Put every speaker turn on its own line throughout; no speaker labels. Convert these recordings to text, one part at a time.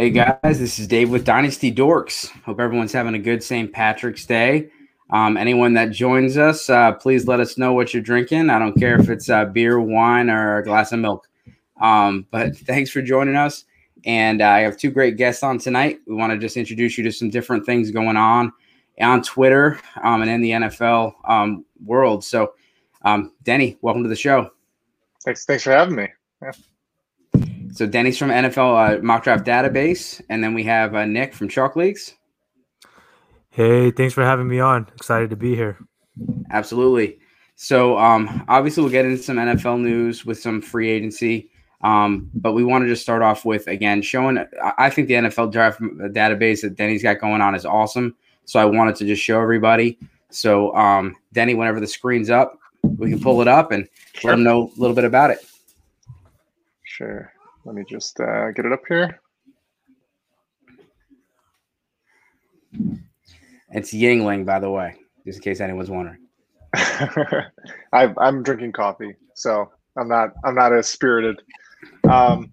Hey guys, this is Dave with Dynasty Dorks. Hope everyone's having a good St. Patrick's Day. Um, anyone that joins us, uh, please let us know what you're drinking. I don't care if it's uh, beer, wine, or a glass of milk. Um, but thanks for joining us. And uh, I have two great guests on tonight. We want to just introduce you to some different things going on on Twitter um, and in the NFL um, world. So, um, Denny, welcome to the show.
Thanks. Thanks for having me. Yeah.
So Denny's from NFL uh, Mock Draft Database, and then we have uh, Nick from Chalk Leagues.
Hey, thanks for having me on. Excited to be here.
Absolutely. So um, obviously we'll get into some NFL news with some free agency. Um, but we want to just start off with again showing. I think the NFL draft database that Denny's got going on is awesome. So I wanted to just show everybody. So um, Denny, whenever the screen's up, we can pull it up and sure. let them know a little bit about it.
Sure. Let me just uh, get it up here.
It's Yuengling, by the way, just in case anyone's wondering.
I, am drinking coffee, so I'm not I'm not as spirited. Um,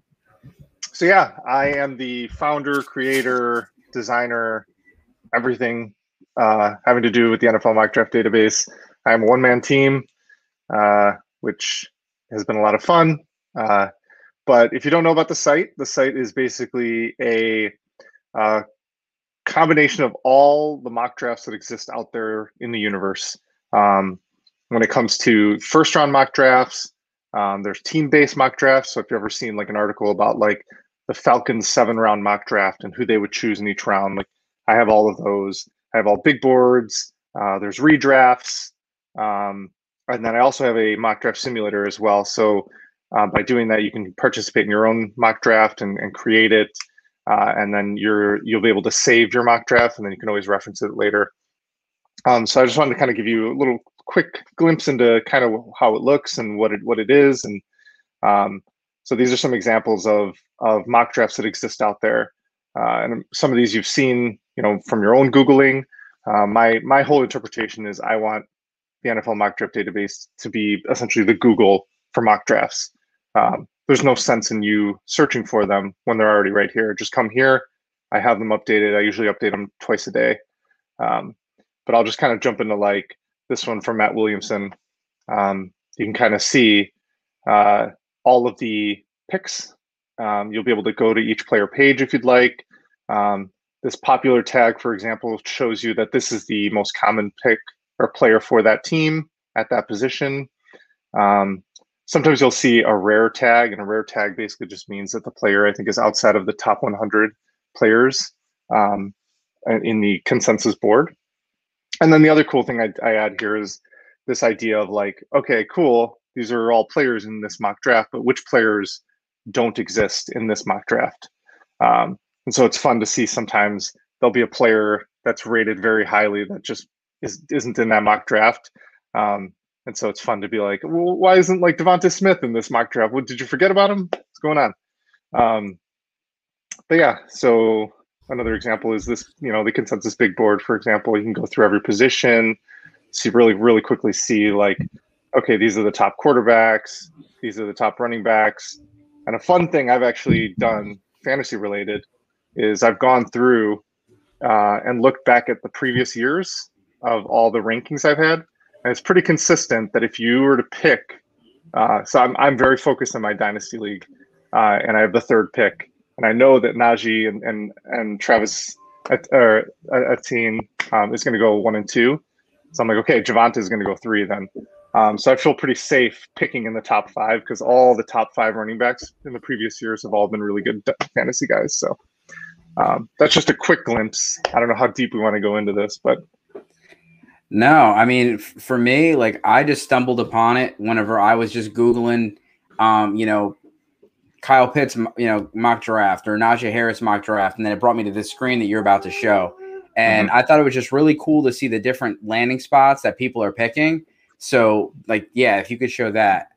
so yeah, I am the founder, creator, designer, everything uh, having to do with the NFL mock draft database. I'm a one man team, uh, which has been a lot of fun. Uh, but if you don't know about the site, the site is basically a uh, combination of all the mock drafts that exist out there in the universe. Um, when it comes to first round mock drafts, um, there's team based mock drafts. So if you've ever seen like an article about like the Falcons seven round mock draft and who they would choose in each round, like I have all of those. I have all big boards. Uh, there's redrafts. Um, and then I also have a mock draft simulator as well. So uh, by doing that, you can participate in your own mock draft and, and create it, uh, and then you're you'll be able to save your mock draft, and then you can always reference it later. Um, so I just wanted to kind of give you a little quick glimpse into kind of how it looks and what it what it is, and um, so these are some examples of of mock drafts that exist out there, uh, and some of these you've seen, you know, from your own googling. Uh, my my whole interpretation is I want the NFL mock draft database to be essentially the Google for mock drafts um, there's no sense in you searching for them when they're already right here. Just come here. I have them updated. I usually update them twice a day. Um, but I'll just kind of jump into like this one from Matt Williamson. Um, you can kind of see uh, all of the picks. Um, you'll be able to go to each player page if you'd like. Um, this popular tag, for example, shows you that this is the most common pick or player for that team at that position. Um, sometimes you'll see a rare tag, and a rare tag basically just means that the player I think is outside of the top 100 players um, in the consensus board. And then the other cool thing I, I add here is this idea of like, okay, cool, these are all players in this mock draft, but which players don't exist in this mock draft? Um, and so it's fun to see sometimes there'll be a player that's rated very highly that just is, isn't in that mock draft. Um, and so it's fun to be like, well, why isn't like Devonta Smith in this mock draft? What did you forget about him? What's going on? Um, but yeah, so another example is this, you know, the consensus big board, for example, you can go through every position, see really, really quickly see like, okay, these are the top quarterbacks, these are the top running backs. And a fun thing I've actually done fantasy related is I've gone through uh, and looked back at the previous years of all the rankings I've had and it's pretty consistent that if you were to pick, uh, so I'm I'm very focused on my dynasty league, uh, and I have the third pick, and I know that Najee and and and Travis or Etienne um, is going to go one and two, so I'm like, okay, Javonte is going to go three then. Um, so I feel pretty safe picking in the top five because all the top five running backs in the previous years have all been really good fantasy guys. So um, that's just a quick glimpse. I don't know how deep we want to go into this, but
no, I mean, f- for me, like I just stumbled upon it whenever I was just Googling, um, you know, Kyle Pitts, you know, mock draft or Najee Harris mock draft. And then it brought me to this screen that you're about to show. And mm-hmm. I thought it was just really cool to see the different landing spots that people are picking. So, like, yeah, if you could show that.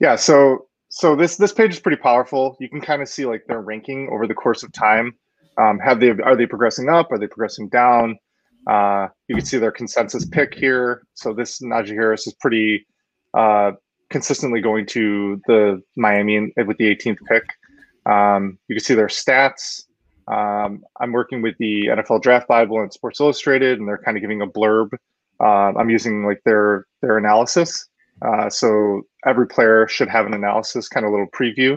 Yeah. So, so this this page is pretty powerful. You can kind of see like their ranking over the course of time. Um, have they are they progressing up? Are they progressing down? Uh, you can see their consensus pick here. So this Najee Harris is pretty uh, consistently going to the Miami with the 18th pick. Um, you can see their stats. Um, I'm working with the NFL Draft Bible and Sports Illustrated, and they're kind of giving a blurb. Uh, I'm using like their their analysis. Uh, so every player should have an analysis, kind of little preview.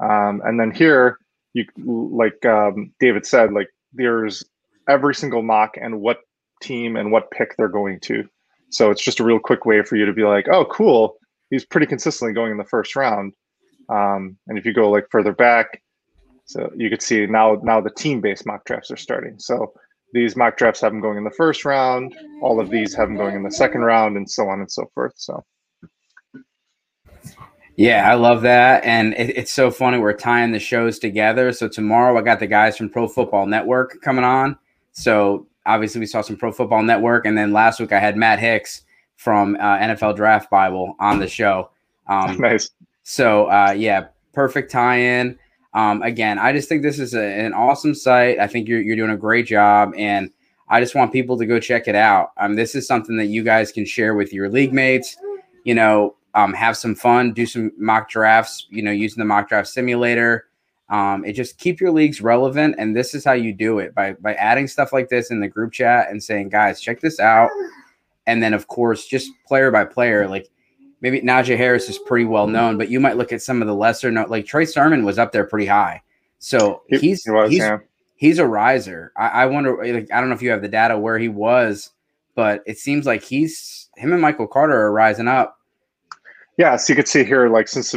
Um, and then here, you like um, David said, like there's every single mock and what team and what pick they're going to. So it's just a real quick way for you to be like, oh, cool. He's pretty consistently going in the first round. Um, and if you go like further back, so you could see now now the team-based mock drafts are starting. So these mock drafts have them going in the first round. All of these have them going in the second round, and so on and so forth. So.
Yeah, I love that. And it, it's so funny. We're tying the shows together. So tomorrow I got the guys from Pro Football Network coming on. So obviously we saw some Pro Football Network. And then last week I had Matt Hicks from uh, NFL Draft Bible on the show.
Um, nice.
So uh, yeah, perfect tie-in. Um, again, I just think this is a, an awesome site. I think you're you're doing a great job, and I just want people to go check it out. Um, this is something that you guys can share with your league mates. You know, um, have some fun, do some mock drafts. You know, using the mock draft simulator. Um, it just keep your leagues relevant, and this is how you do it by by adding stuff like this in the group chat and saying, guys, check this out. And then, of course, just player by player, like maybe Najee Harris is pretty well known, but you might look at some of the lesser known, like Trey Sermon was up there pretty high. So he's he was, he's, yeah. he's a riser. I, I wonder, like, I don't know if you have the data where he was, but it seems like he's him and Michael Carter are rising up.
Yeah, so you could see here, like since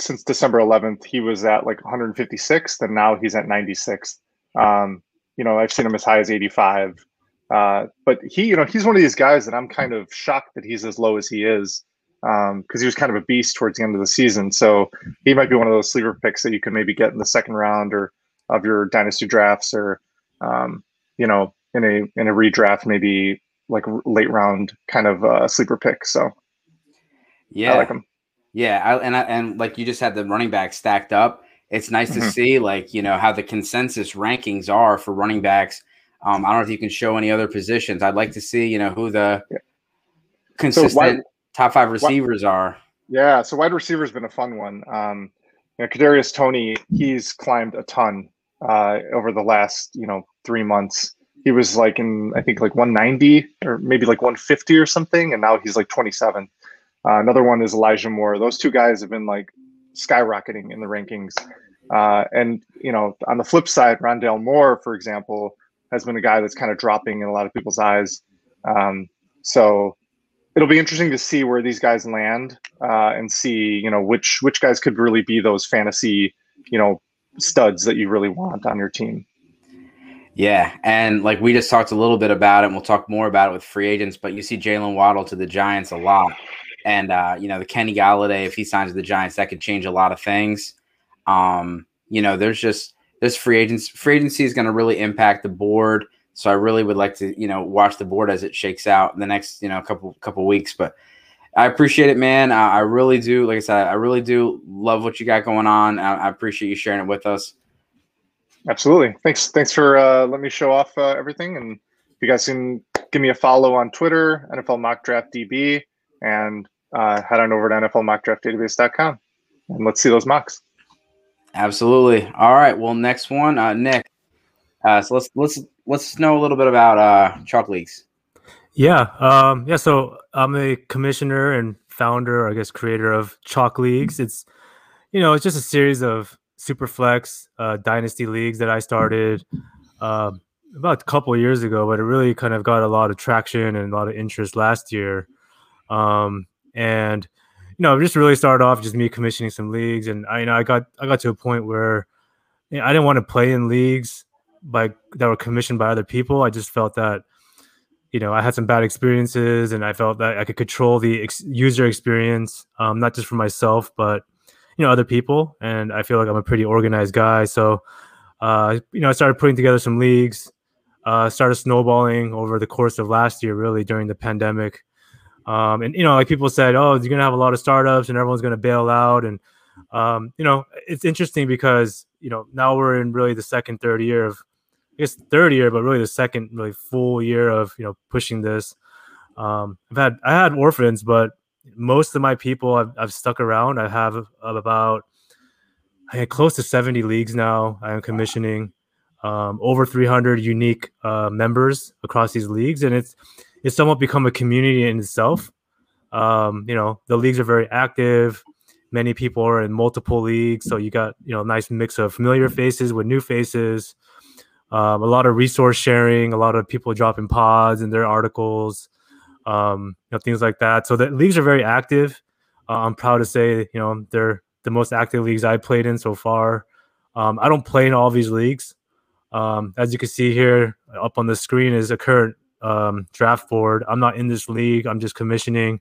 since December 11th, he was at like 156th, and now he's at 96th. Um, you know, I've seen him as high as 85. Uh, but he, you know, he's one of these guys that I'm kind of shocked that he's as low as he is because um, he was kind of a beast towards the end of the season. So he might be one of those sleeper picks that you can maybe get in the second round or of your dynasty drafts, or um, you know, in a in a redraft, maybe like late round kind of uh, sleeper pick. So
yeah, I like him. Yeah, I, and I, and like you just had the running back stacked up. It's nice mm-hmm. to see like you know how the consensus rankings are for running backs. Um, I don't know if you can show any other positions. I'd like to see you know who the yeah. consistent. So why, top five receivers are.
Yeah, so wide receiver has been a fun one. Um, you know, Kadarius Toney, he's climbed a ton uh, over the last you know three months. He was like in I think like 190 or maybe like 150 or something, and now he's like 27. Uh, another one is Elijah Moore. Those two guys have been like skyrocketing in the rankings. Uh, and you know, on the flip side, Rondale Moore, for example, has been a guy that's kind of dropping in a lot of people's eyes. Um, so it'll be interesting to see where these guys land uh, and see you know which which guys could really be those fantasy you know studs that you really want on your team.
Yeah, and like we just talked a little bit about it, and we'll talk more about it with free agents. But you see Jaylen Waddle to the Giants a lot, and uh, you know the Kenny Golladay, if he signs with the Giants, that could change a lot of things. Um, you know, there's just this free agents free agency is going to really impact the board. So I really would like to, you know, watch the board as it shakes out in the next, you know, couple couple weeks. But I appreciate it, man. I, I really do. Like I said, I really do love what you got going on. I, I appreciate you sharing it with us.
Absolutely. Thanks. Thanks for uh, letting me show off uh, everything. And if you guys can give me a follow on Twitter, NFL Mock Draft DB, and uh, head on over to NFLMockDraftDatabase.com and let's see those mocks.
Absolutely. All right. Well, next one, uh, Nick. Uh, so let's let's let's know a little bit about uh, Chalk Leagues.
Yeah, um, yeah. So I'm a commissioner and founder, or I guess, creator of Chalk Leagues. It's you know, it's just a series of super flex uh, dynasty leagues that I started uh, about a couple years ago, but it really kind of got a lot of traction and a lot of interest last year. Um, and you know, just really started off just me commissioning some leagues, and I you know I got I got to a point where you know, I didn't want to play in leagues by that were commissioned by other people. I just felt that you know I had some bad experiences, and I felt that I could control the ex- user experience, um, not just for myself, but you know other people. And I feel like I'm a pretty organized guy, so uh, you know I started putting together some leagues. Uh, started snowballing over the course of last year, really during the pandemic. Um, and you know, like people said, oh, you're gonna have a lot of startups, and everyone's gonna bail out, and um, you know, it's interesting because you know now we're in really the second, third year of guess third year, but really the second really full year of you know pushing this. Um, I've had I had orphans, but most of my people I've, I've stuck around. I have about I had close to seventy leagues now. I am commissioning. um, over 300 unique uh, members across these leagues, and it's it's somewhat become a community in itself. Um, you know, the leagues are very active. Many people are in multiple leagues, so you got you know a nice mix of familiar faces with new faces. Um, a lot of resource sharing, a lot of people dropping pods in their articles, um, you know, things like that. So the leagues are very active. Uh, I'm proud to say, you know, they're the most active leagues I've played in so far. Um, I don't play in all these leagues. Um, as you can see here up on the screen is a current um, draft board. I'm not in this league. I'm just commissioning,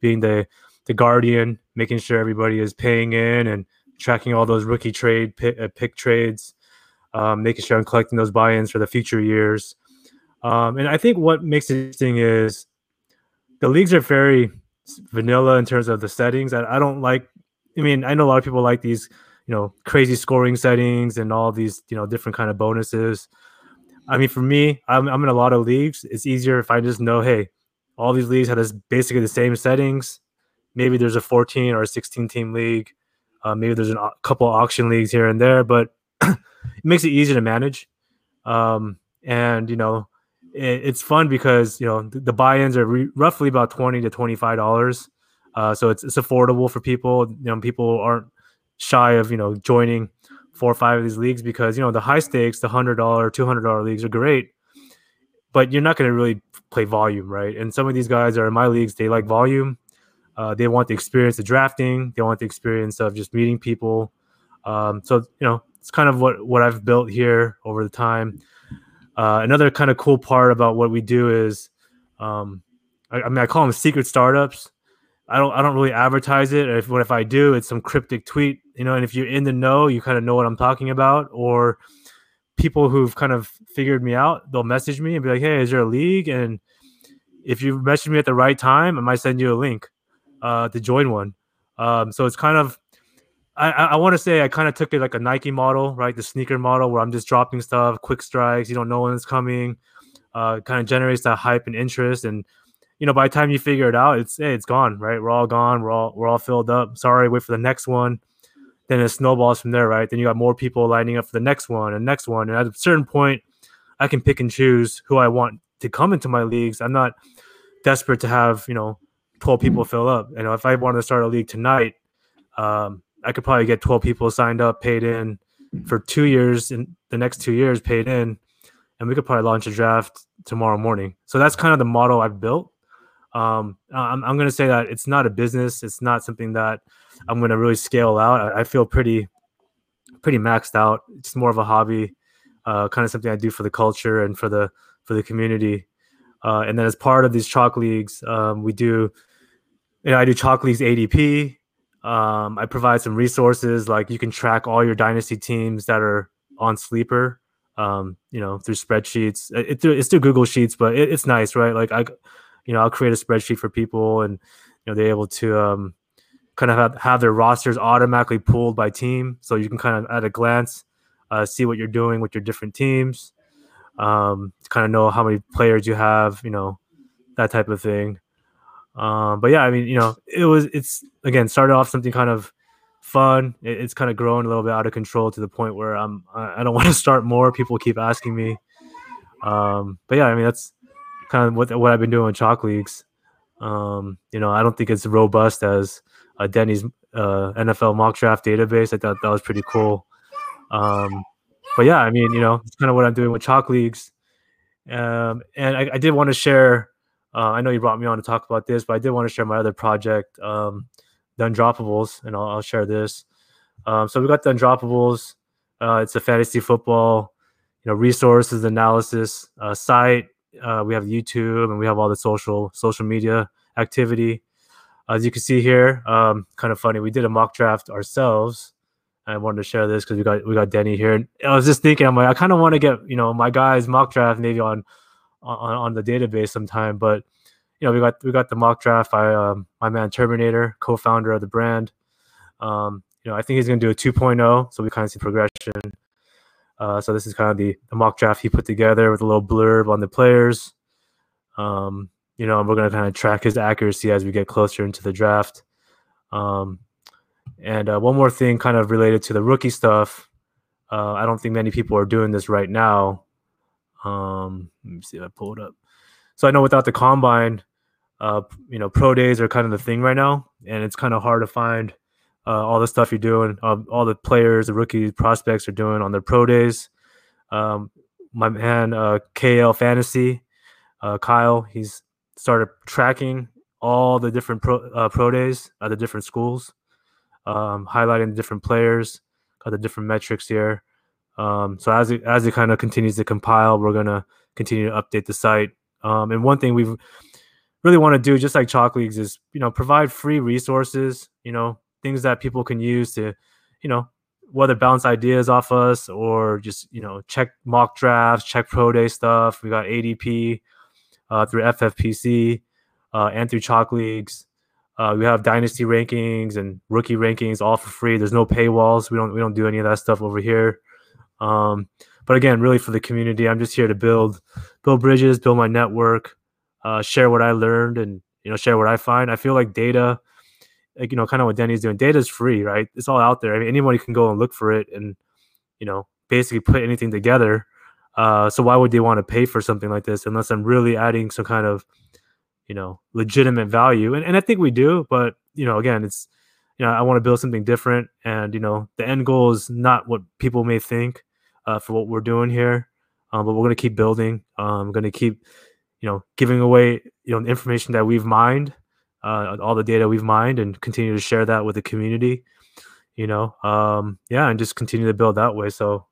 being the the guardian, making sure everybody is paying in and tracking all those rookie trade pick, uh, pick trades, um, making sure I'm collecting those buy-ins for the future years. Um, and I think what makes it interesting is the leagues are very vanilla in terms of the settings. I, I don't like. I mean, I know a lot of people like these, you know, crazy scoring settings and all these, you know, different kind of bonuses. I mean, for me, I'm, I'm in a lot of leagues. It's easier if I just know, hey, all these leagues have this basically the same settings. Maybe there's a 14 or a 16 team league. Uh, maybe there's a couple auction leagues here and there, but it makes it easy to manage. Um, and you know, it, it's fun because you know the, the buy-ins are re- roughly about 20 to 25 dollars. Uh, so it's it's affordable for people. You know, people aren't shy of you know joining four or five of these leagues because you know the high stakes, the hundred dollar, two hundred dollar leagues are great, but you're not going to really play volume, right? And some of these guys are in my leagues; they like volume. Uh, they want the experience of drafting. They want the experience of just meeting people. Um, so you know, it's kind of what what I've built here over the time. Uh, another kind of cool part about what we do is, um, I, I mean, I call them secret startups. I don't I don't really advertise it. If what if I do, it's some cryptic tweet, you know. And if you're in the know, you kind of know what I'm talking about. Or people who've kind of figured me out, they'll message me and be like, "Hey, is there a league?" And if you message me at the right time, I might send you a link uh, to join one. Um, so it's kind of I, I want to say I kind of took it like a Nike model, right? The sneaker model where I'm just dropping stuff, quick strikes. You don't know when it's coming. Uh, kind of generates that hype and interest and you know, by the time you figure it out, it's hey, it's gone, right? We're all gone. We're all we're all filled up. Sorry, wait for the next one. Then it snowballs from there, right? Then you got more people lining up for the next one and next one. And at a certain point, I can pick and choose who I want to come into my leagues. I'm not desperate to have, you know, 12 people fill up. You know, if I wanted to start a league tonight, um, I could probably get 12 people signed up, paid in for two years, and the next two years paid in, and we could probably launch a draft tomorrow morning. So that's kind of the model I've built. Um, I'm, I'm going to say that it's not a business. It's not something that I'm going to really scale out. I, I, feel pretty, pretty maxed out. It's more of a hobby, uh, kind of something I do for the culture and for the for the community. Uh, and then as part of these chalk leagues, um, we do, you know, I do chalk leagues ADP. Um, I provide some resources like you can track all your dynasty teams that are on Sleeper. Um, you know, through spreadsheets. It, it's through Google Sheets, but it, it's nice, right? Like I you know, I'll create a spreadsheet for people and, you know, they're able to um, kind of have, have their rosters automatically pulled by team. So you can kind of at a glance uh, see what you're doing with your different teams, um, kind of know how many players you have, you know, that type of thing. Um, but yeah, I mean, you know, it was, it's again, started off something kind of fun. It, it's kind of grown a little bit out of control to the point where I'm, I don't want to start more. People keep asking me. Um, but yeah, I mean, that's, kind of what what I've been doing with chalk leagues. Um, you know, I don't think it's robust as uh, Denny's uh, NFL mock draft database. I thought that was pretty cool. Um, but yeah, I mean, you know, it's kind of what I'm doing with chalk leagues. Um, and I, I, did want to share. Uh, I know you brought me on to talk about this, but I did want to share my other project, um, the Undroppables, and I'll, I'll share this. Um, so we got the Undroppables. Uh, it's a fantasy football, you know, resources analysis uh, site uh, we have YouTube and we have all the social social media activity. As you can see here, um, kind of funny. We did a mock draft ourselves. I wanted to share this because we got we got Denny here. And I was just thinking, I'm like, I kind of want to get you know my guys mock draft maybe on on on the database sometime. But you know, we got we got the mock draft by um, my man Terminator, co-founder of the brand. Um, you know, I think he's going to do a 2.0, so we kind of see progression. Uh, so this is kind of the, the, mock draft he put together with a little blurb on the players. Um, you know, and we're going to kind of track his accuracy as we get closer into the draft. Um, and uh, one more thing, kind of related to the rookie stuff. Uh, I don't think many people are doing this right now. Um, let me see if I pull it up. So I know without the combine, uh, you know, pro days are kind of the thing right now, and it's kind of hard to find uh, all the stuff you're doing, uh, all the players, the rookie prospects are doing on their pro days. Um, my man, uh, KL Fantasy, uh, Kyle, he's started tracking all the different pro, uh, pro days at the different schools, um, highlighting the different players, got the different metrics here. Um, so as it as it kind of continues to compile, we're gonna continue to update the site. Um, and one thing we've really want to do, just like Chalk Leagues, is you know provide free resources. You know things that people can use to, you know, whether bounce ideas off us or just you know check mock drafts, check pro day stuff. We got ADP uh, through FFPC uh, and through Chalk Leagues. Uh, we have dynasty rankings and rookie rankings all for free. There's no paywalls. We don't we don't do any of that stuff over here. Um, but again, really for the community, I'm just here to build build bridges, build my network, uh, share what I learned, and you know share what I find. I feel like data, like you know, kind of what Denny's doing. Data is free, right? It's all out there. I mean, anybody can go and look for it, and you know, basically put anything together. Uh, so why would they want to pay for something like this unless I'm really adding some kind of you know legitimate value and, and i think we do but you know again it's you know i want to build something different and you know the end goal is not what people may think uh, for what we're doing here um, but we're to keep building um, going to keep you know giving away you know information that we've mined uh, all the data we've mined and continue to share that with the community you know um, yeah and just continue to build that way so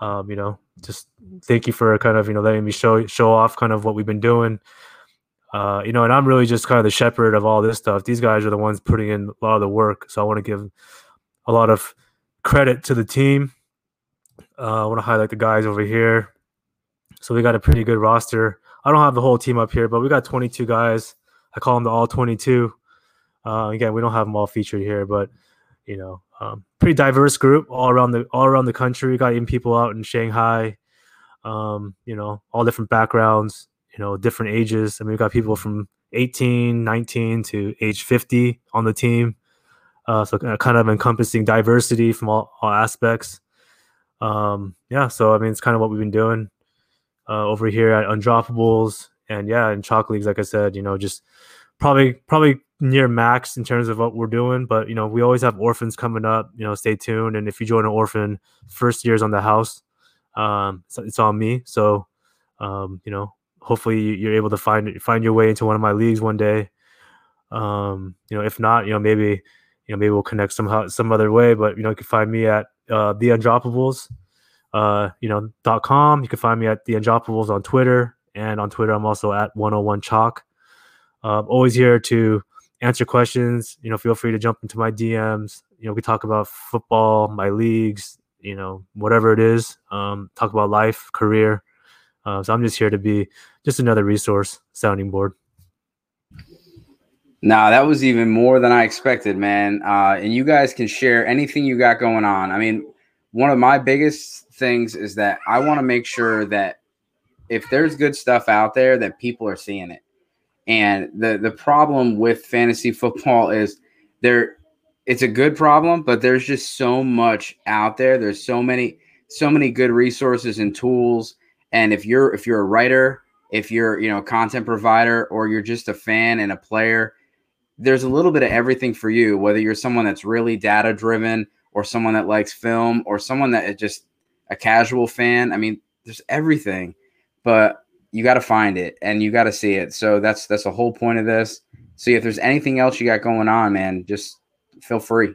um, you know just thank you for kind of you know letting me show show off kind of what we've been doing uh, you know, and I'm really just kind of the shepherd of all this stuff. These guys are the ones putting in a lot of the work, so I want to give a lot of credit to the team. Uh, I want to highlight the guys over here. So we got a pretty good roster. I don't have the whole team up here, but we got 22 guys. I call them the all 22. Uh, again, we don't have them all featured here, but you know, um, pretty diverse group all around the all around the country. We got even people out in Shanghai. Um, you know, all different backgrounds you know, different ages. I mean, we've got people from 18, 19 to age 50 on the team. Uh, so kind of encompassing diversity from all, all aspects. Um, yeah, so I mean, it's kind of what we've been doing uh, over here at Undroppables, and yeah, in Chalk Leagues, like I said, you know, just probably probably near max in terms of what we're doing. But you know, we always have orphans coming up. You know, stay tuned. And if you join an orphan, first year's on the house. Um, it's on me. So, um, you know, hopefully you're able to find find your way into one of my leagues one day. Um, you know, if not, you know, maybe you know maybe we'll connect somehow some other way. But you know, you can find me at uh, the Undroppables, uh, you know, dot com. You can find me at the Undroppables on Twitter, and on Twitter I'm also at 101 Chalk. Uh, always here to answer questions. You know, feel free to jump into my DMs. You know, we talk about football, my leagues, you know, whatever it is. Um, talk about life, career. Uh, so I'm just here to be just another resource sounding board.
Nah, that was even more than I expected, man. Uh, and you guys can share anything you got going on. I mean, one of my biggest things is that I want to make sure that if there's good stuff out there, that people are seeing it. And the the problem with fantasy football is there it's a good problem, but there's just so much out there. There's so many so many good resources and tools and if you're if you're a writer, if you're you know a content provider, or you're just a fan and a player, there's a little bit of everything for you. Whether you're someone that's really data driven, or someone that likes film, or someone that is just a casual fan. I mean, there's everything, but you got to find it and you got to see it. So that's that's the whole point of this. See if there's anything else you got going on, man. Just feel free.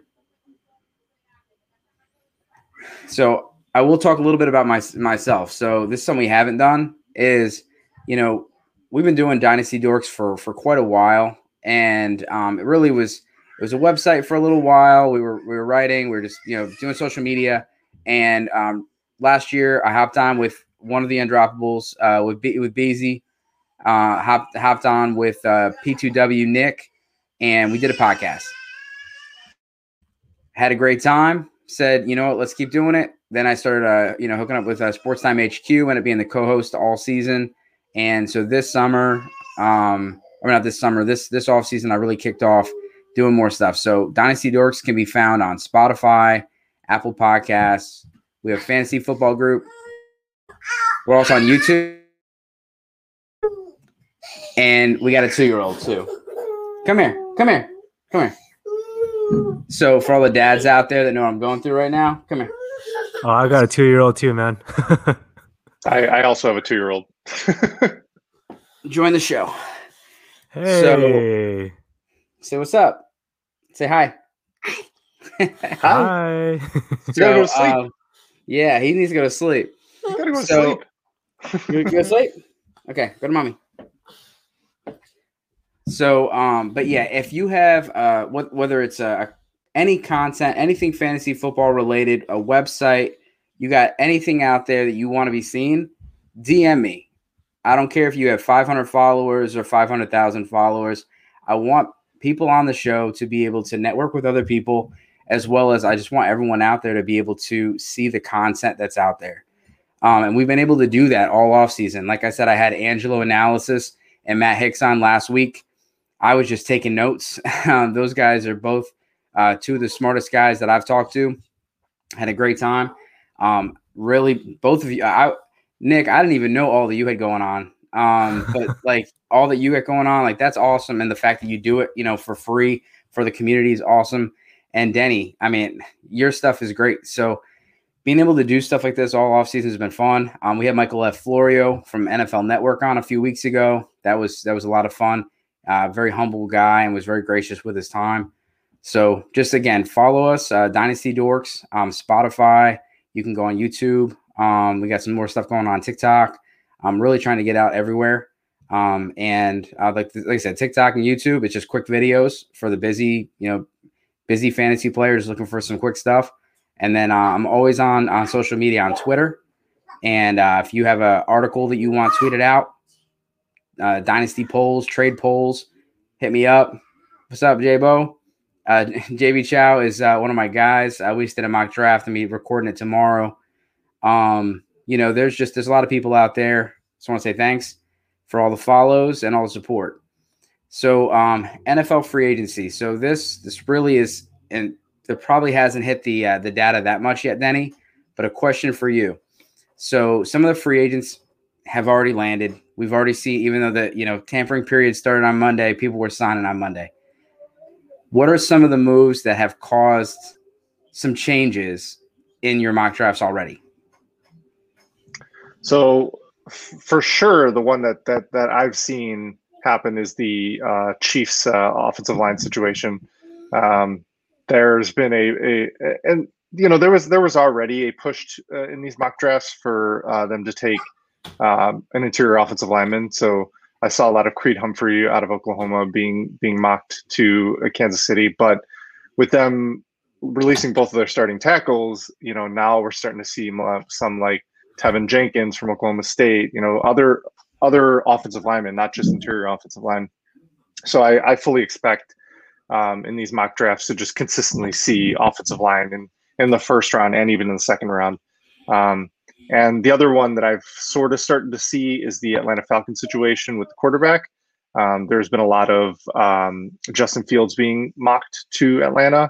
So I will talk a little bit about my, myself. So this is something we haven't done is, you know, we've been doing Dynasty Dorks for for quite a while, and um, it really was it was a website for a little while. We were we were writing, we were just you know doing social media, and um, last year I hopped on with one of the undroppables uh, with B- with Beezy, uh, hopped hopped on with uh, P2W Nick, and we did a podcast. Had a great time. Said, you know what, let's keep doing it then I started, uh, you know, hooking up with uh, Sports Time HQ, ended up being the co-host all season. And so this summer, um, or not this summer, this this off season, I really kicked off doing more stuff. So Dynasty Dorks can be found on Spotify, Apple Podcasts, We have fantasy football group. We're also on YouTube. And we got a two year old too. Come here. Come here. Come here. So for all the dads out there that know what I'm going through right now, come here.
Oh, I got a two year old too, man.
I, I also have a two year old.
Join the show.
hey.
Say what's up. Say hi.
Hi.
You gotta go to sleep.
um, yeah, he needs to go to sleep.
You gotta go to
So-
sleep.
You go to sleep? Okay, go to mommy. So, um, but yeah, if you have uh, what whether it's uh, any content, anything fantasy football related, a website, you got anything out there that you want to be seen, DM me. I don't care if you have 500 followers or 500,000 followers. I want people on the show to be able to network with other people, as well as I just want everyone out there to be able to see the content that's out there. Um, and we've been able to do that all off season. Like I said, I had Angelo Analysis and Matt Hicks on last week. I was just taking notes. Um, Those guys are both uh, two of the smartest guys that I've talked to. Had a great time. Um, really, both of you. I, Nick, I didn't even know all that you had going on. Um, but like all that you got going on, like that's awesome. And the fact that you do it, you know, for free for the community is awesome. And Denny, I mean, your stuff is great. So being able to do stuff like this all off season has been fun. Um, we had Michael F. Florio from NFL Network on a few weeks ago. That was that was a lot of fun. Uh, very humble guy and was very gracious with his time. So just again, follow us, uh, Dynasty Dorks, um, Spotify. You can go on YouTube. Um, we got some more stuff going on TikTok. I'm really trying to get out everywhere. Um, and uh, like, like I said, TikTok and YouTube, it's just quick videos for the busy, you know, busy fantasy players looking for some quick stuff. And then uh, I'm always on on social media on Twitter. And uh, if you have an article that you want tweeted out, uh, dynasty polls, trade polls, hit me up. What's up, J-Bo? Uh, JB Chow is uh, one of my guys. Uh, we just did a mock draft and be recording it tomorrow. Um, you know, there's just there's a lot of people out there. Just want to say thanks for all the follows and all the support. So um, NFL free agency. So this this really is and it probably hasn't hit the uh, the data that much yet, Denny. But a question for you. So some of the free agents have already landed. We've already seen, even though the you know tampering period started on Monday, people were signing on Monday. What are some of the moves that have caused some changes in your mock drafts already?
So for sure, the one that that that I've seen happen is the uh, Chiefs' uh, offensive line situation. Um, there's been a, a and you know there was there was already a push uh, in these mock drafts for uh, them to take um, an interior offensive lineman. So I saw a lot of Creed Humphrey out of Oklahoma being being mocked to uh, Kansas City, but with them releasing both of their starting tackles, you know now we're starting to see some like Teven Jenkins from Oklahoma State, you know other other offensive linemen, not just interior offensive line. So I, I fully expect um, in these mock drafts to just consistently see offensive line in, in the first round and even in the second round. Um, and the other one that I've sort of started to see is the Atlanta Falcons situation with the quarterback. Um, there's been a lot of um, Justin Fields being mocked to Atlanta,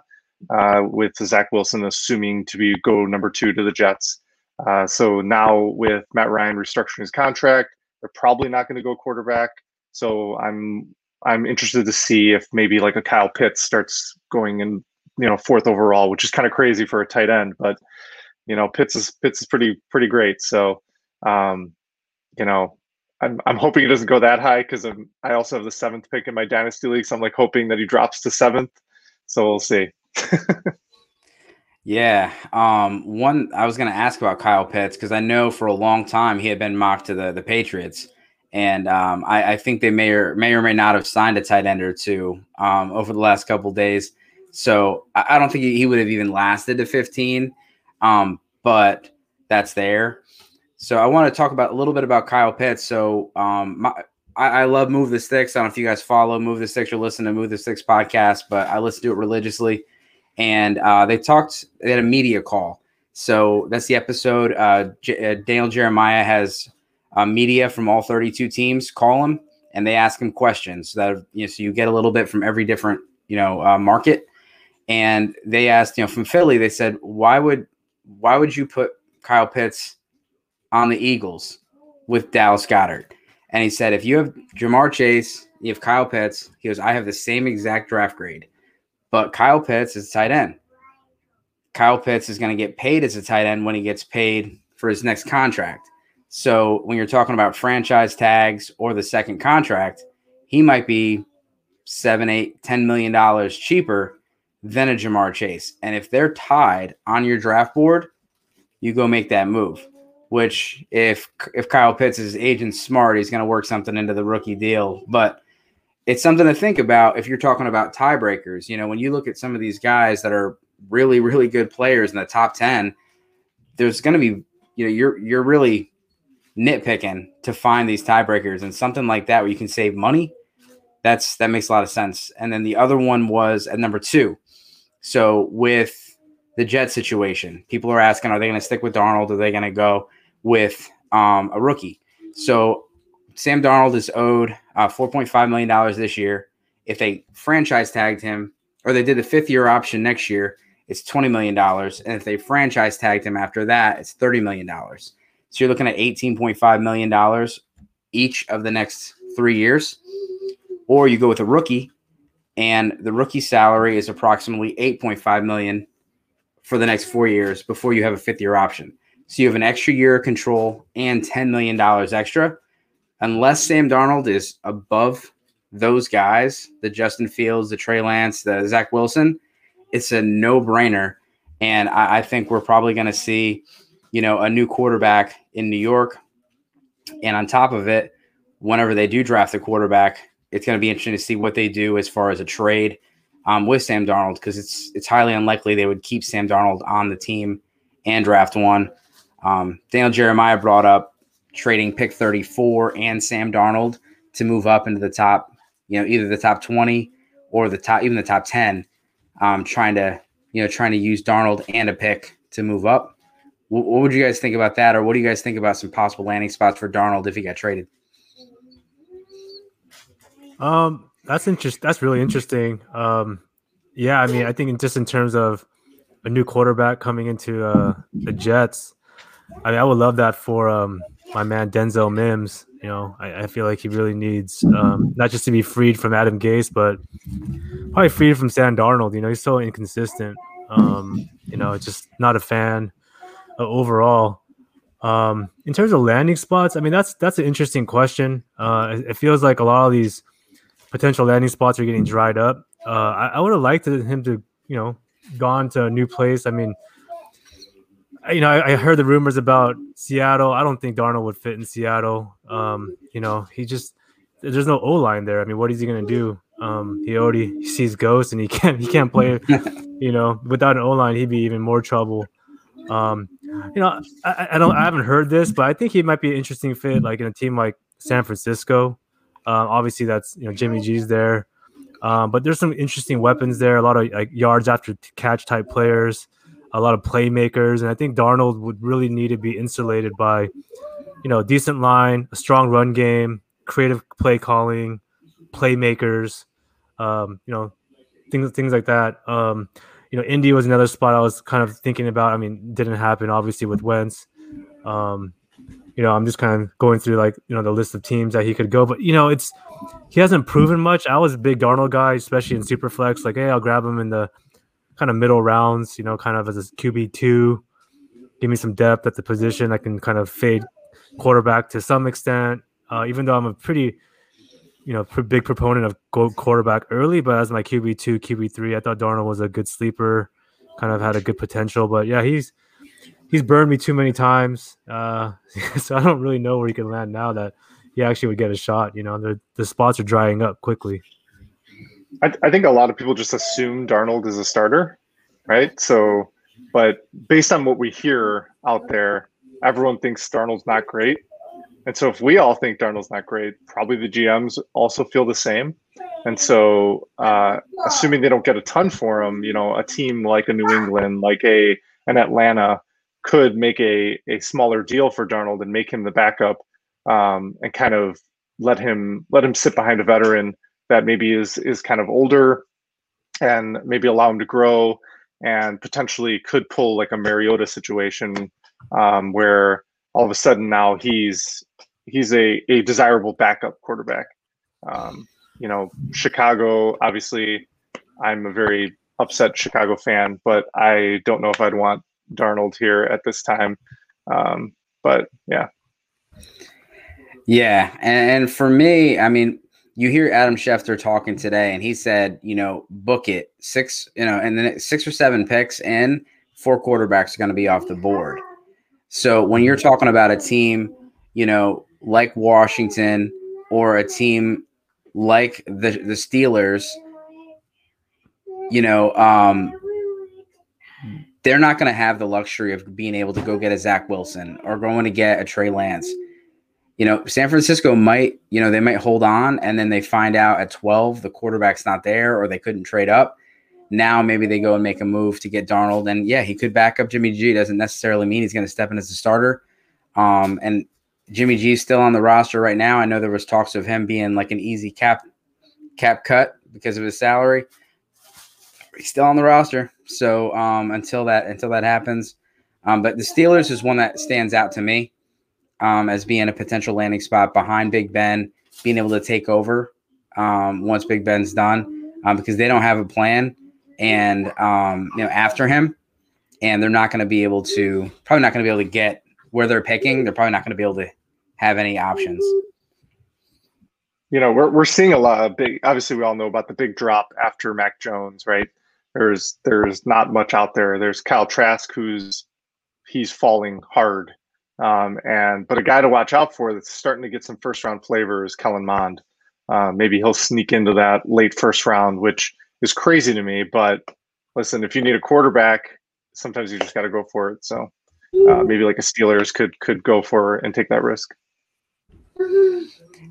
uh, with Zach Wilson assuming to be go number two to the Jets. Uh, so now with Matt Ryan restructuring his contract, they're probably not going to go quarterback. So I'm I'm interested to see if maybe like a Kyle Pitts starts going in, you know, fourth overall, which is kind of crazy for a tight end, but you know, Pitts is Pitts is pretty pretty great. So, um, you know, I'm I'm hoping it doesn't go that high because I'm I also have the seventh pick in my dynasty league, so I'm like hoping that he drops to seventh. So we'll see.
Yeah. Um, one I was gonna ask about Kyle Pitts because I know for a long time he had been mocked to the the Patriots. And um, I, I think they may or may or may not have signed a tight end or two um, over the last couple days. So I, I don't think he, would have even lasted to 15. Um, but that's there. So I want to talk about a little bit about Kyle Pitts. So um, my, I, I love Move the Sticks. I don't know if you guys follow Move the Sticks or listen to Move the Sticks podcast, but I listen to it religiously. And uh, they talked. They had a media call. So that's the episode. Uh, J- uh, Daniel Jeremiah has uh, media from all 32 teams call him and they ask him questions that you know so you get a little bit from every different you know uh, market and they asked you know from philly they said why would why would you put Kyle Pitts on the Eagles with Dallas Goedert. And he said, if you have Ja'Marr Chase, you have Kyle Pitts, he goes, I have the same exact draft grade, but Kyle Pitts is tight end. Kyle Pitts is going to get paid as a tight end when he gets paid for his next contract. So when you're talking about franchise tags or the second contract, he might be seven, eight, ten million dollars cheaper than a Ja'Marr Chase. And if they're tied on your draft board, you go make that move. Which if if Kyle Pitts is agent smart, he's going to work something into the rookie deal. But it's something to think about if you're talking about tiebreakers. You know, when you look at some of these guys that are really, really good players in the top 10, there's going to be, you know, you're, you're really nitpicking to find these tiebreakers and something like that where you can save money. That's, that makes a lot of sense. And then the other one was at number two. So with the Jet situation, people are asking, are they going to stick with Darnold? Are they going to go with um, a rookie? So Sam Darnold is owed uh, $4.5 million this year. If they franchise tagged him, or they did the fifth year option next year, it's $20 million. And if they franchise tagged him after that, it's $30 million. So you're looking at $18.5 million each of the next three years. Or you go with a rookie, and the rookie salary is approximately 8.5 million for the next four years before you have a fifth year option. So you have an extra year of control and $10 million extra unless Sam Darnold is above those guys, the Justin Fields, the Trey Lance, the Zach Wilson, it's a no brainer. And I, I, think we're probably going to see, you know, a new quarterback in New York. And on top of it, whenever they do draft a quarterback, it's going to be interesting to see what they do as far as a trade um, with Sam Darnold because it's it's highly unlikely they would keep Sam Darnold on the team and draft one. Um, Daniel Jeremiah brought up trading pick 34 and Sam Darnold to move up into the top, you know, either the top 20 or the top, even the top 10, um, trying to, you know, trying to use Darnold and a pick to move up. What, what would you guys think about that? Or what do you guys think about some possible landing spots for Darnold if he got traded?
Um, that's interesting. That's really interesting. Um, yeah, I mean, I think just in terms of a new quarterback coming into uh, the Jets, I mean, I would love that for um, my man Denzel Mims. You know, I, I feel like he really needs um, not just to be freed from Adam Gase, but probably freed from Sam Darnold. You know, he's so inconsistent. Um, you know, just not a fan uh, overall. Um, in terms of landing spots, I mean that's that's an interesting question. Uh, it, it, feels like a lot of these potential landing spots are getting dried up. Uh, I, I would have liked him to, you know, gone to a new place. I mean, you know, I, I, heard the rumors about Seattle. I don't think Darnold would fit in Seattle. Um, you know, he just there's no O line there. I mean, what is he gonna do? Um, he already sees ghosts and he can't he can't play. you know, without an O line, he'd be even more trouble. Um, you know, I, I, don't I haven't heard this, but I think he might be an interesting fit, like in a team like San Francisco. Um, obviously, that's you know Jimmy G's there, um, but there's some interesting weapons there. A lot of like yards after catch type players a lot of playmakers, and I think Darnold would really need to be insulated by, you know, decent line, a strong run game, creative play calling, playmakers, um, you know, things things like that. Um, you know, Indy was another spot I was kind of thinking about. I mean, didn't happen obviously with Wentz. Um, you know, I'm just kind of going through like you know the list of teams that he could go, but you know, it's he hasn't proven much. I was a big Darnold guy, especially in Superflex. Like, hey, I'll grab him in the kind of middle rounds, you know, kind of as a QB two. Give me some depth at the position. I can kind of fade quarterback to some extent. Uh, even though I'm a pretty, you know, big proponent of quarterback early, but as my QB two, QB three, I thought Darnold was a good sleeper. Kind of had a good potential, but yeah, he's he's burned me too many times. Uh, so I don't really know where he can land now that he actually would get a shot. You know, the the spots are drying up quickly.
I, I think a lot of people just assume Darnold is a starter, right? So, but based on what we hear out there, everyone thinks Darnold's not great. And so, if we all think Darnold's not great, probably the GMs also feel the same. And so, uh, assuming they don't get a ton for him, you know, a team like a New England, like a an Atlanta, could make a a smaller deal for Darnold and make him the backup, um, and kind of let him let him sit behind a veteran that maybe is is kind of older and maybe allow him to grow and potentially could pull like a Mariota situation um, where all of a sudden now he's he's a, a desirable backup quarterback. Um, you know, Chicago, obviously, I'm a very upset Chicago fan, but I don't know if I'd want Darnold here at this time. Um, but yeah.
Yeah. And, for me, I mean, you hear Adam Schefter talking today, and he said, you know, book it six, you know, and then six or seven picks and four quarterbacks are going to be off the board. So when you're talking about a team, you know, like Washington or a team like the the Steelers, you know, um, they're not going to have the luxury of being able to go get a Zach Wilson or going to get a Trey Lance. You know, San Francisco might, you know, they might hold on and then they find out at 12 the quarterback's not there or they couldn't trade up. Now maybe they go and make a move to get Darnold. And yeah, he could back up Jimmy G. Doesn't necessarily mean he's going to step in as a starter. Um, and Jimmy G's still on the roster right now. I know there was talks of him being like an easy cap cap cut because of his salary. He's still on the roster. So um, until that until that happens, um, but the Steelers is one that stands out to me um, as being a potential landing spot behind Big Ben, being able to take over um, once Big Ben's done, um, because they don't have a plan, and um, you know after him, and they're not going to be able to probably not going to be able to get where they're picking. They're probably not going to be able to have any options.
You know, we're we're seeing a lot of big. Obviously, we all know about the big drop after Mac Jones, right? There's there's not much out there. There's Kyle Trask, who's he's falling hard, um, and but a guy to watch out for that's starting to get some first round flavor is Kellen Mond. Uh, maybe he'll sneak into that late first round, which is crazy to me. But listen, if you need a quarterback, sometimes you just got to go for it. So uh, maybe like a Steelers could could go for and take that risk.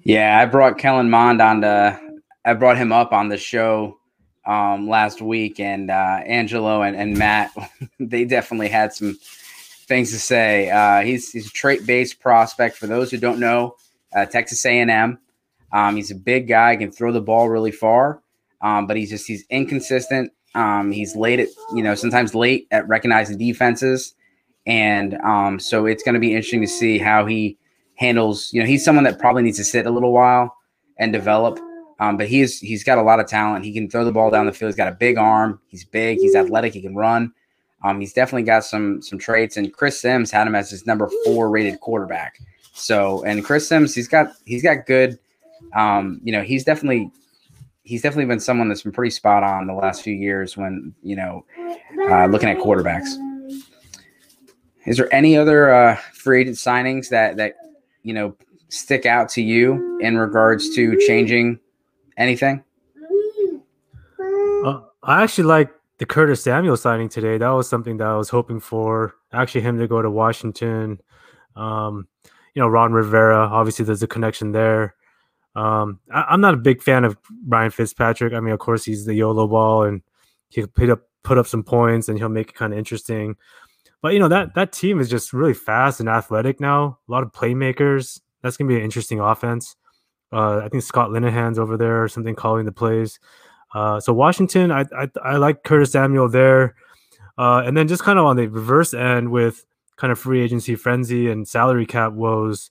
Yeah, I brought Kellen Mond on to, I brought him up on the show um, last week, and uh, Angelo and, and Matt, they definitely had some things to say. Uh, he's he's a trait-based prospect. For those who don't know, uh, Texas A&M. Um, he's a big guy, can throw the ball really far, um, but he's just he's inconsistent. Um, he's late at you know sometimes late at recognizing defenses, and um, so it's going to be interesting to see how he handles. You know, he's someone that probably needs to sit a little while and develop. Um, but he's he's got a lot of talent. He can throw the ball down the field. He's got a big arm. He's big. He's athletic. He can run. Um, he's definitely got some some traits. And Chris Sims had him as his number four rated quarterback. So and Chris Sims, he's got he's got good. Um, you know, he's definitely he's definitely been someone that's been pretty spot on the last few years when you know uh, looking at quarterbacks. Is there any other uh, free agent signings that that you know stick out to you in regards to changing anything?
Uh, I actually like the Curtis Samuel signing today. That was something that I was hoping for. Actually, him to go to Washington. Um, you know, Ron Rivera. Obviously, there's a connection there. Um, I, am not a big fan of Ryan Fitzpatrick. I mean, of course, he's the YOLO ball, and he can put up put up some points, and he'll make it kind of interesting. But you know that that team is just really fast and athletic now. A lot of playmakers. That's gonna be an interesting offense. Uh, I think Scott Linehan's over there or something calling the plays. Uh, so Washington, I, I, I like Curtis Samuel there, uh, and then just kind of on the reverse end with kind of free agency frenzy and salary cap woes,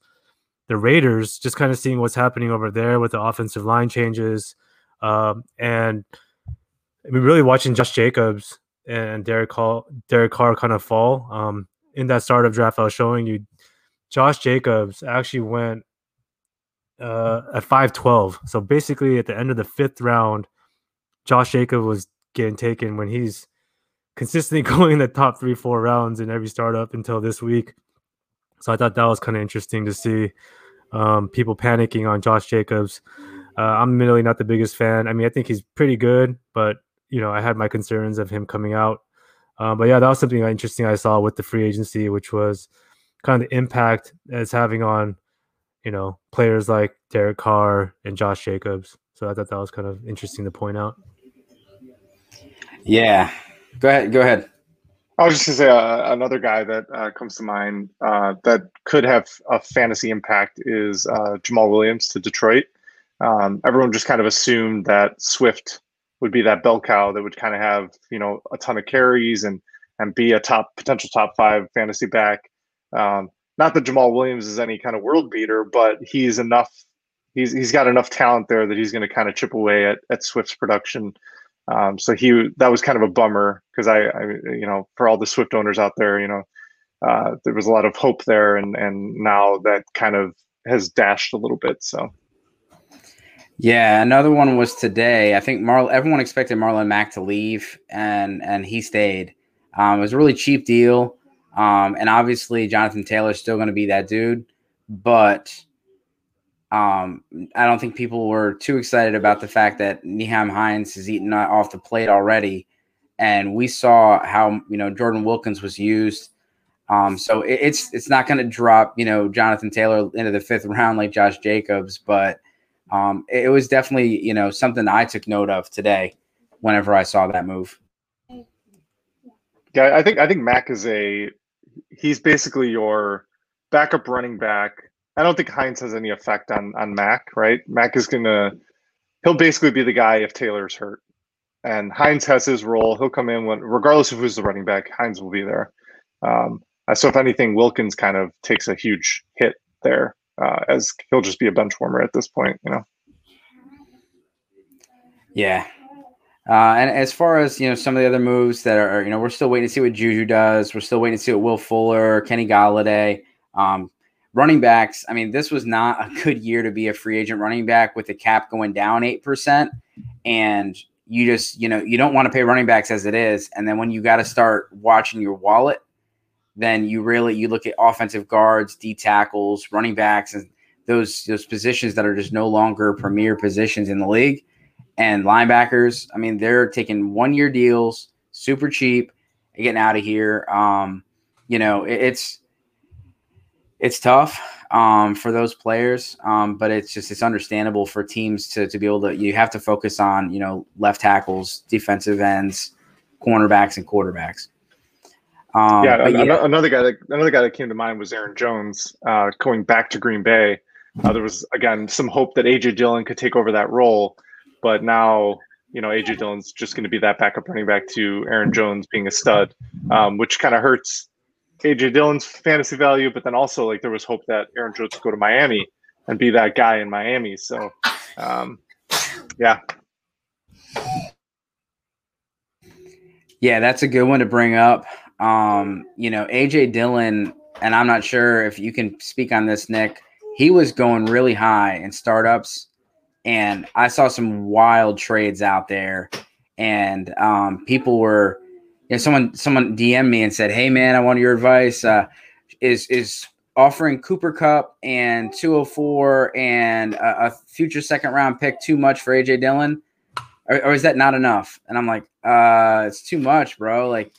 the Raiders just kind of seeing what's happening over there with the offensive line changes, um, and I mean really watching Josh Jacobs and Derek Carr, Derek Carr kind of fall. Um, in that start of draft, I was showing you, Josh Jacobs actually went uh, at 512. So basically, at the end of the fifth round, Josh Jacobs was getting taken when he's consistently going in the top three, four rounds in every startup until this week. So I thought that was kind of interesting to see um, people panicking on Josh Jacobs. Uh, I'm really not the biggest fan. I mean, I think he's pretty good, but you know, I had my concerns of him coming out. Um, but yeah, that was something interesting I saw with the free agency, which was kind of the impact it's having on you know, players like Derek Carr and Josh Jacobs. So I thought that was kind of interesting to point out.
Yeah. Go ahead. Go ahead.
I was just gonna say uh, another guy that uh, comes to mind uh, that could have a fantasy impact is uh, Jamaal Williams to Detroit. Um, everyone just kind of assumed that Swift would be that bell cow that would kind of have you know a ton of carries and and be a top potential top five fantasy back. Um, not that Jamaal Williams is any kind of world beater, but he's enough. He's he's got enough talent there that he's going to kind of chip away at at Swift's production. Um, so he that was kind of a bummer because I, I, you know, for all the Swift owners out there, you know, uh, there was a lot of hope there, and and now that kind of has dashed a little bit. So.
Yeah, another one was today. I think Marl. Everyone expected Marlon Mack to leave, and and he stayed. Um, it was a really cheap deal, um, and obviously Jonathan Taylor's still going to be that dude, but um, I don't think people were too excited about the fact that Nyheim Hines has eaten off the plate already, and we saw how you know Jordan Wilkins was used. Um, so it, it's it's not going to drop you know Jonathan Taylor into the fifth round like Josh Jacobs, but um, it, was definitely you know something I took note of today whenever I saw that move.
Yeah, I think I think Mack is a he's basically your backup running back. I don't think Hines has any effect on on Mac, right? Mac is gonna he'll basically be the guy if Taylor's hurt. And Hines has his role. He'll come in when regardless of who's the running back, Hines will be there. Um, so if anything, Wilkins kind of takes a huge hit there, uh, as he'll just be a bench warmer at this point, you know.
Yeah, uh, and as far as you know, some of the other moves that are, you know, we're still waiting to see what Juju does. We're still waiting to see what Will Fuller, Kenny Golladay, um, running backs. I mean, this was not a good year to be a free agent running back with the cap going down eight percent, and you just, you know, you don't want to pay running backs as it is. And then when you got to start watching your wallet, then you really you look at offensive guards, D tackles, running backs, and those those positions that are just no longer premier positions in the league and linebackers. I mean, they're taking one year deals, super cheap, getting out of here. Um, you know, it, it's it's tough um, for those players, um, but it's just it's understandable for teams to to be able to. You have to focus on you know left tackles, defensive ends, cornerbacks, and quarterbacks.
Um, yeah, yeah, another guy that another guy that came to mind was Aaron Jones uh, going back to Green Bay. Uh, there was again some hope that AJ Dillon could take over that role. But now, you know, AJ Dillon's just going to be that backup running back to Aaron Jones being a stud, um, which kind of hurts AJ Dillon's fantasy value. But then also, like, there was hope that Aaron Jones would go to Miami and be that guy in Miami. So, um, yeah.
Yeah, that's a good one to bring up. Um, you know, AJ Dillon, and I'm not sure if you can speak on this, Nick. He was going really high in startups and I saw some wild trades out there, and um, people were, you know, someone someone DM'd me and said, "Hey man, I want your advice. Uh, is is offering Cooper Kupp and 204 and a, a, future second round pick too much for AJ Dillon, or, or is that not enough?" And I'm like, "Uh, it's too much, bro. Like."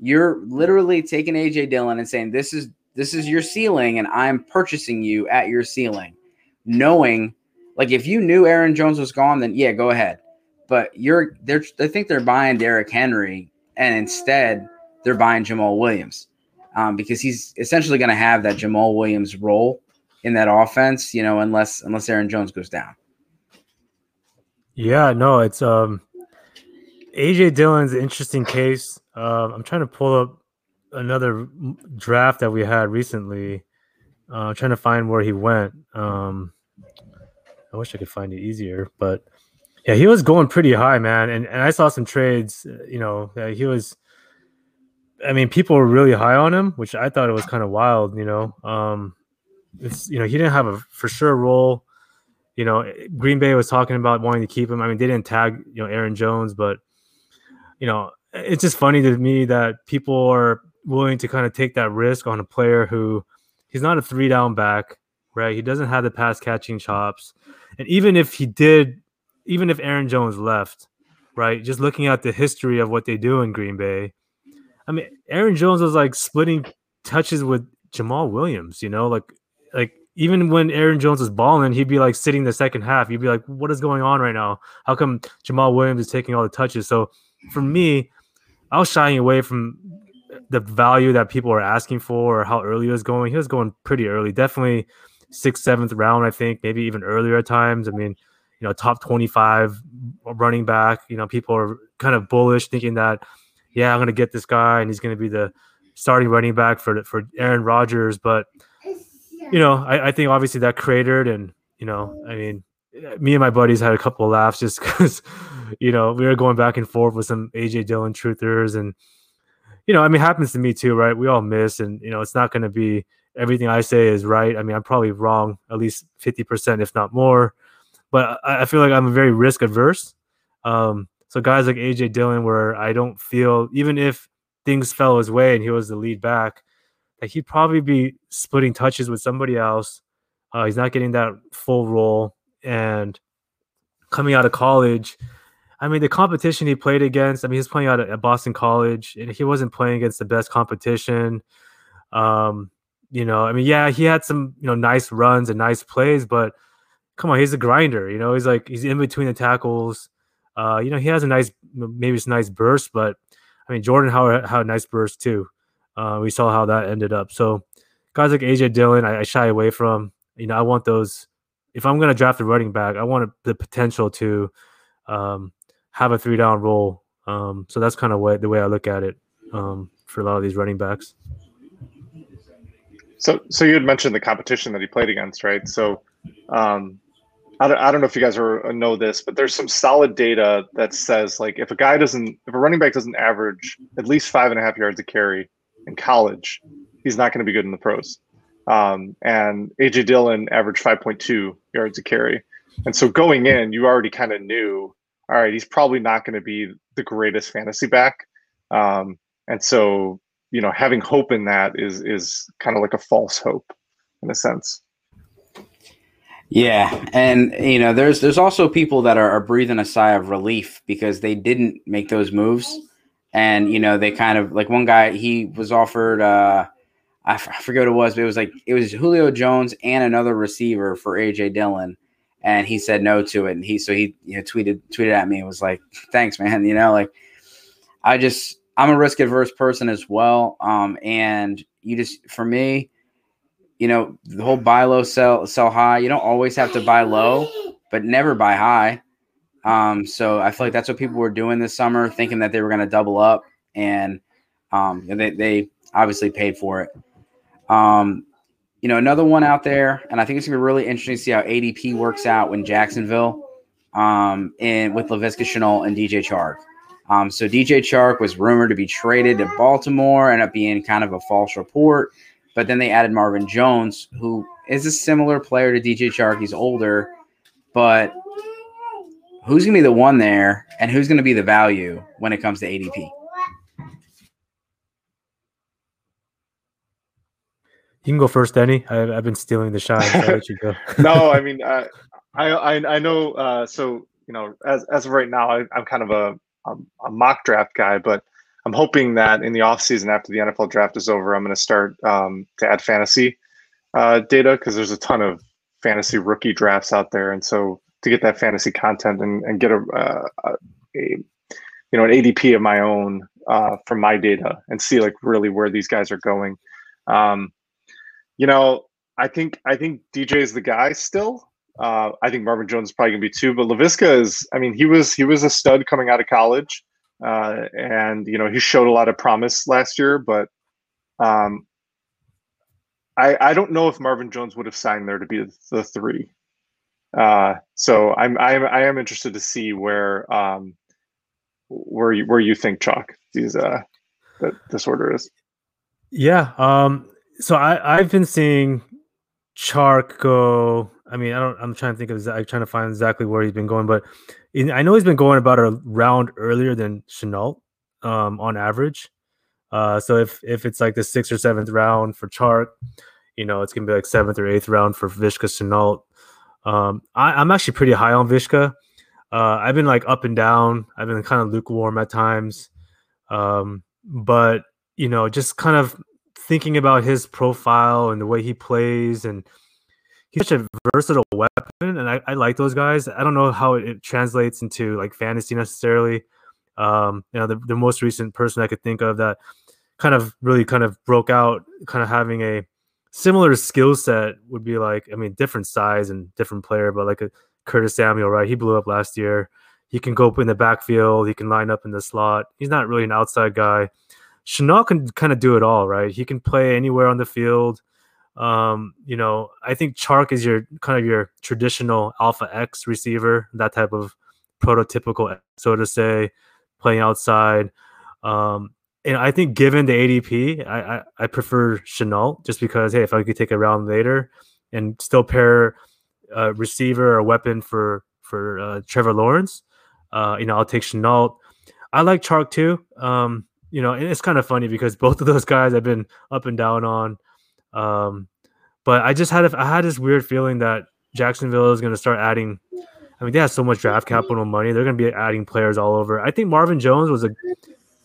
You're literally taking AJ Dillon and saying this is this is your ceiling and I'm purchasing you at your ceiling, knowing like if you knew Aaron Jones was gone, then yeah, go ahead. But you're they're they think they're buying Derrick Henry, and instead they're buying Jamaal Williams um, because he's essentially going to have that Jamaal Williams role in that offense. You know, unless unless Aaron Jones goes down.
Yeah, no, it's um AJ Dillon's an interesting case. Um, I'm trying to pull up another draft that we had recently. Uh, trying to find where he went. Um, I wish I could find it easier, but yeah, he was going pretty high, man. And and I saw some trades, uh, you know, he was. I mean, people were really high on him, which I thought it was kind of wild. You know, um, it's you know he didn't have a for sure role. You know, Green Bay was talking about wanting to keep him. I mean, they didn't tag you know Aaron Jones, but you know, it's just funny to me that people are willing to kind of take that risk on a player who he's not a three down back, right? He doesn't have the pass catching chops. And even if he did, even if Aaron Jones left, right? Just looking at the history of what they do in Green Bay, I mean, Aaron Jones was like splitting touches with Jamaal Williams, you know, like like even when Aaron Jones was balling, he'd be like sitting the second half. You'd be like, what is going on right now? How come Jamaal Williams is taking all the touches? So for me, I was shying away from the value that people are asking for or how early he was going. He was going pretty early, definitely sixth, seventh round, I think, maybe even earlier at times. I mean, you know, top 25 running back. You know, people are kind of bullish, thinking that, yeah, I'm going to get this guy and he's going to be the starting running back for for Aaron Rodgers. But you know, I, I think obviously that cratered, and you know, I mean, me and my buddies had a couple of laughs just because you know we were going back and forth with some AJ Dillon truthers, and you know, I mean, it happens to me too, right? We all miss, and you know, it's not going to be everything I say is right. I mean, I'm probably wrong at least fifty percent, if not more. But I, I feel like I'm very risk adverse. Um, so guys like AJ Dillon, where I don't feel even if things fell his way and he was the lead back, that he'd probably be splitting touches with somebody else. Uh, he's not getting that full role, and coming out of college, I mean, the competition he played against. I mean, he's playing out at Boston College, and he wasn't playing against the best competition. Um, you know, I mean, yeah, he had some you know nice runs and nice plays, but come on, he's a grinder. You know, he's like he's in between the tackles. Uh, you know, he has a nice, maybe it's a nice burst, but I mean, Jordan Howard had a nice burst too. Uh, we saw how that ended up. So guys like AJ Dillon, I, I shy away from. You know, I want those. If I'm going to draft a running back, I want the potential to um, have a three down role. Um, so that's kind of what the way I look at it um, for a lot of these running backs.
So, so you had mentioned the competition that he played against, right? So, um, I don't, I don't know if you guys are, uh, know this, but there's some solid data that says like if a guy doesn't, if a running back doesn't average at least five and a half yards a carry in college, he's not going to be good in the pros. Um, and AJ Dillon averaged 5.2 yards a carry. And so going in, you already kind of knew, all right, he's probably not going to be the greatest fantasy back. Um, and so, you know, having hope in that is is kind of like a false hope in a sense.
Yeah, and you know, there's there's also people that are, are, breathing a sigh of relief because they didn't make those moves, and you know, they kind of like one guy he was offered. uh I, f- I forget what it was, but it was like it was Julio Jones and another receiver for AJ Dillon, and he said no to it, and he so he you know tweeted tweeted at me and was like, "Thanks, man." You know, like I just I'm a risk adverse person as well, um, and you just for me you know, the whole buy low, sell sell high. You don't always have to buy low, but never buy high. Um, so I feel like that's what people were doing this summer, thinking that they were going to double up, and um, they they obviously paid for it. Um, you know, another one out there, and I think it's gonna be really interesting to see how ADP works out when Jacksonville, um, and with Laviska Shenault and DJ Chark. Um, so DJ Chark was rumored to be traded to Baltimore, ended up being kind of a false report. But then they added Marvin Jones, who is a similar player to DJ Chark. He's older, but who's to be the one there and who's to be the value when it comes to ADP?
You can go first, Denny. I, have been stealing the shine. So
no, I mean, I, I, I know. Uh, so you know, as as of right now, I, am kind of a, a, a mock draft guy, but I'm hoping that in the off season after the NFL draft is over, I'm going to start um, to add fantasy uh, data because there's a ton of fantasy rookie drafts out there, and so to get that fantasy content and, and get a, uh, a, you know an ADP of my own uh, from my data and see like really where these guys are going. Um, you know, I think I think DJ is the guy still. Uh, I think Marvin Jones is probably gonna be two, but Laviska is. I mean, he was he was a stud coming out of college. Uh, and you know he showed a lot of promise last year, but um, I I don't know if Marvin Jones would have signed there to be the three. Uh, so I'm I'm I am interested to see where um, where you where you think chalk these uh that this order is.
Yeah. Um. So I I've been seeing Chark go. I mean, I don't. I'm trying to think of. I'm trying to find exactly where he's been going, but in, I know he's been going about a round earlier than Shenault, um, on average. Uh, so if if it's like the sixth or seventh round for Chark, you know, it's gonna be like seventh or eighth round for Viska Shenault. Um, I, am actually pretty high on Vishka. Uh, I've been like up and down. I've been kind of lukewarm at times. Um, but you know, just kind of thinking about his profile and the way he plays and he's such a versatile weapon, and I, I like those guys. I don't know how it, it translates into like fantasy necessarily. Um, you know, the, the most recent person I could think of that kind of really kind of broke out, kind of having a similar skill set would be like, I mean, different size and different player, but like a Curtis Samuel, right? He blew up last year. He can go up in the backfield. He can line up in the slot. He's not really an outside guy. Shenault can kind of do it all, right? He can play anywhere on the field. Um, you know, I think Chark is your kind of your traditional alpha X receiver, that type of prototypical, so to say, playing outside. Um, and I think given the ADP, I, I, I prefer Shenault just because hey, if I could take a round later and still pair a receiver or weapon for for uh, Trevor Lawrence, uh, you know, I'll take Shenault. I like Chark too. Um, you know, it's kind of funny because both of those guys I've been up and down on. Um, but I just had a, I had this weird feeling that Jacksonville is going to start adding. I mean, they have so much draft capital money; they're going to be adding players all over. I think Marvin Jones was a.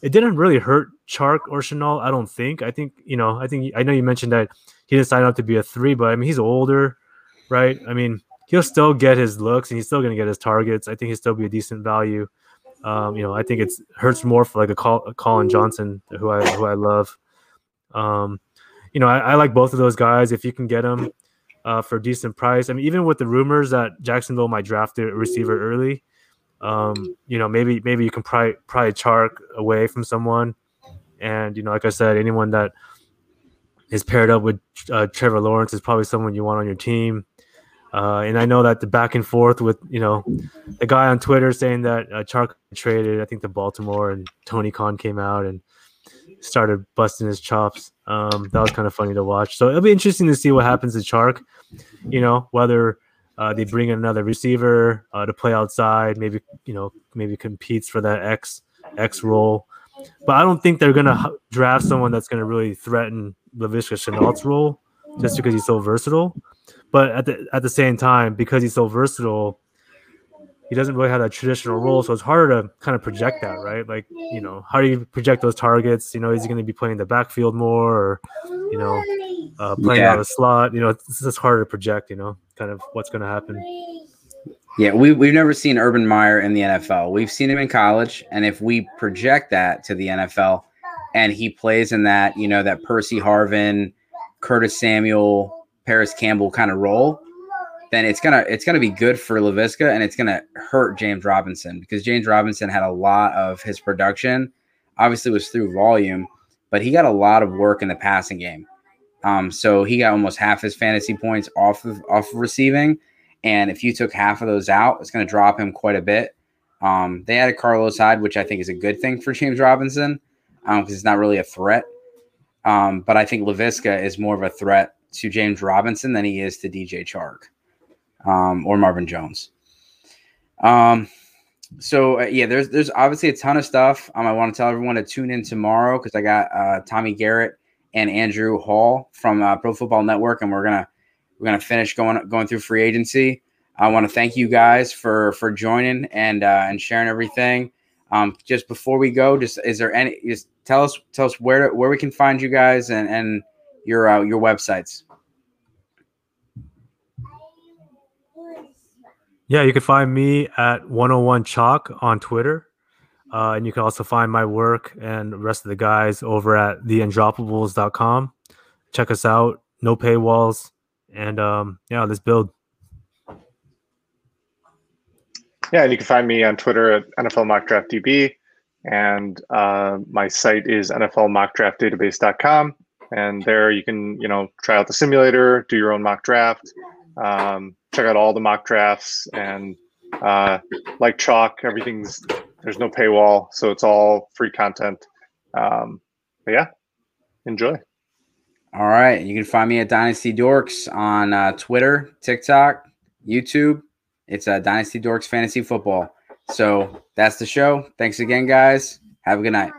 It didn't really hurt Chark or Shenault. I don't think. I think you know. I think I know you mentioned that he didn't sign up to be a three, but I mean, he's older, right? I mean, he'll still get his looks and he's still going to get his targets. I think he'll still be a decent value. Um, you know, I think it's hurts more for like a, Col- a Collin Johnson, who I who I love. Um, you know, I, I, like both of those guys. If you can get them uh, for a decent price, I mean, even with the rumors that Jacksonville might draft a receiver early, um, you know, maybe maybe you can pry pry a Chark away from someone, and you know, like I said, anyone that is paired up with uh, Trevor Lawrence is probably someone you want on your team. Uh, and I know that the back and forth with you know the guy on Twitter saying that uh, Chark traded, I think to Baltimore, and Tony Khan came out and started busting his chops. Um, that was kind of funny to watch. So it'll be interesting to see what happens to Chark. You know whether uh, they bring in another receiver uh, to play outside, maybe you know maybe competes for that X X role. But I don't think they're gonna draft someone that's gonna really threaten Laviska Shenault's role just because he's so versatile. But at the at the same time, because he's so versatile, he doesn't really have that traditional role. So it's harder to kind of project that, right? Like, you know, how do you project those targets? You know, is he going to be playing the backfield more or, you know, uh, playing yeah. out of slot? You know, it's just harder to project, you know, kind of what's going to happen.
Yeah, we, we've never seen Urban Meyer in the NFL. We've seen him in college. And if we project that to the NFL and he plays in that, you know, that Percy Harvin, Curtis Samuel, Parris Campbell kind of role, then it's gonna it's gonna be good for Laviska and it's gonna hurt James Robinson because James Robinson had a lot of his production, obviously was through volume, but he got a lot of work in the passing game. Um, so he got almost half his fantasy points off of off of receiving, and if you took half of those out, it's to drop him quite a bit. Um, they added Carlos Hyde, which I think is a good thing for James Robinson because um, it's not really a threat. Um, but I think Laviska is more of a threat to James Robinson than he is to DJ Chark um, or Marvin Jones. Um, so uh, yeah, there's there's obviously a ton of stuff. Um, I want to tell everyone to tune in tomorrow because I got uh, Tommy Garrett and Andrew Hall from uh, Pro Football Network, and we're gonna we're gonna finish going going through free agency. I want to thank you guys for for joining and uh, and sharing everything. Um, just before we go, just is there any just tell us tell us where where we can find you guys and and your uh, your websites.
Yeah, you can find me at 101 Chalk on Twitter. Uh, and you can also find my work and the rest of the guys over at theundroppables.com. Check us out. No paywalls. And um, yeah, let's build.
Yeah, and you can find me on Twitter at NFL Mock Draft DB. And uh, my site is NFLMockDraftDatabase.com and there you can you know try out the simulator do your own mock draft um, check out all the mock drafts and uh, like chalk everything's there's no paywall so it's all free content. Um, but yeah enjoy.
All right you can find me at dynasty dorks on uh, twitter tiktok youtube. It's uh, dynasty dorks fantasy football. So that's the show. Thanks again guys. Have a good night